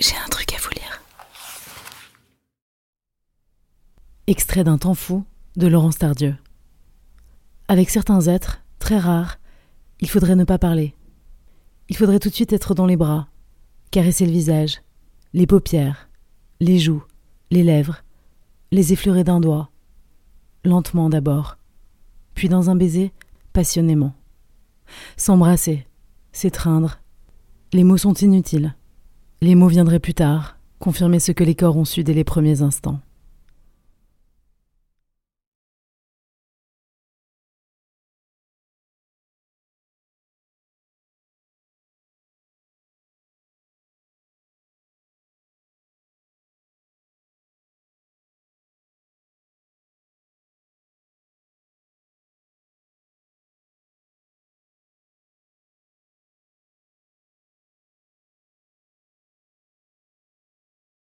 J'ai un truc à vous lire. Extrait d'un temps fou de Laurence Tardieu. Avec certains êtres, très rares, il faudrait ne pas parler. Il faudrait tout de suite être dans les bras, caresser le visage, les paupières, les joues, les lèvres, les effleurer d'un doigt, lentement d'abord, puis dans un baiser, passionnément. S'embrasser, s'étreindre, les mots sont inutiles. Les mots viendraient plus tard, confirmer ce que les corps ont su dès les premiers instants.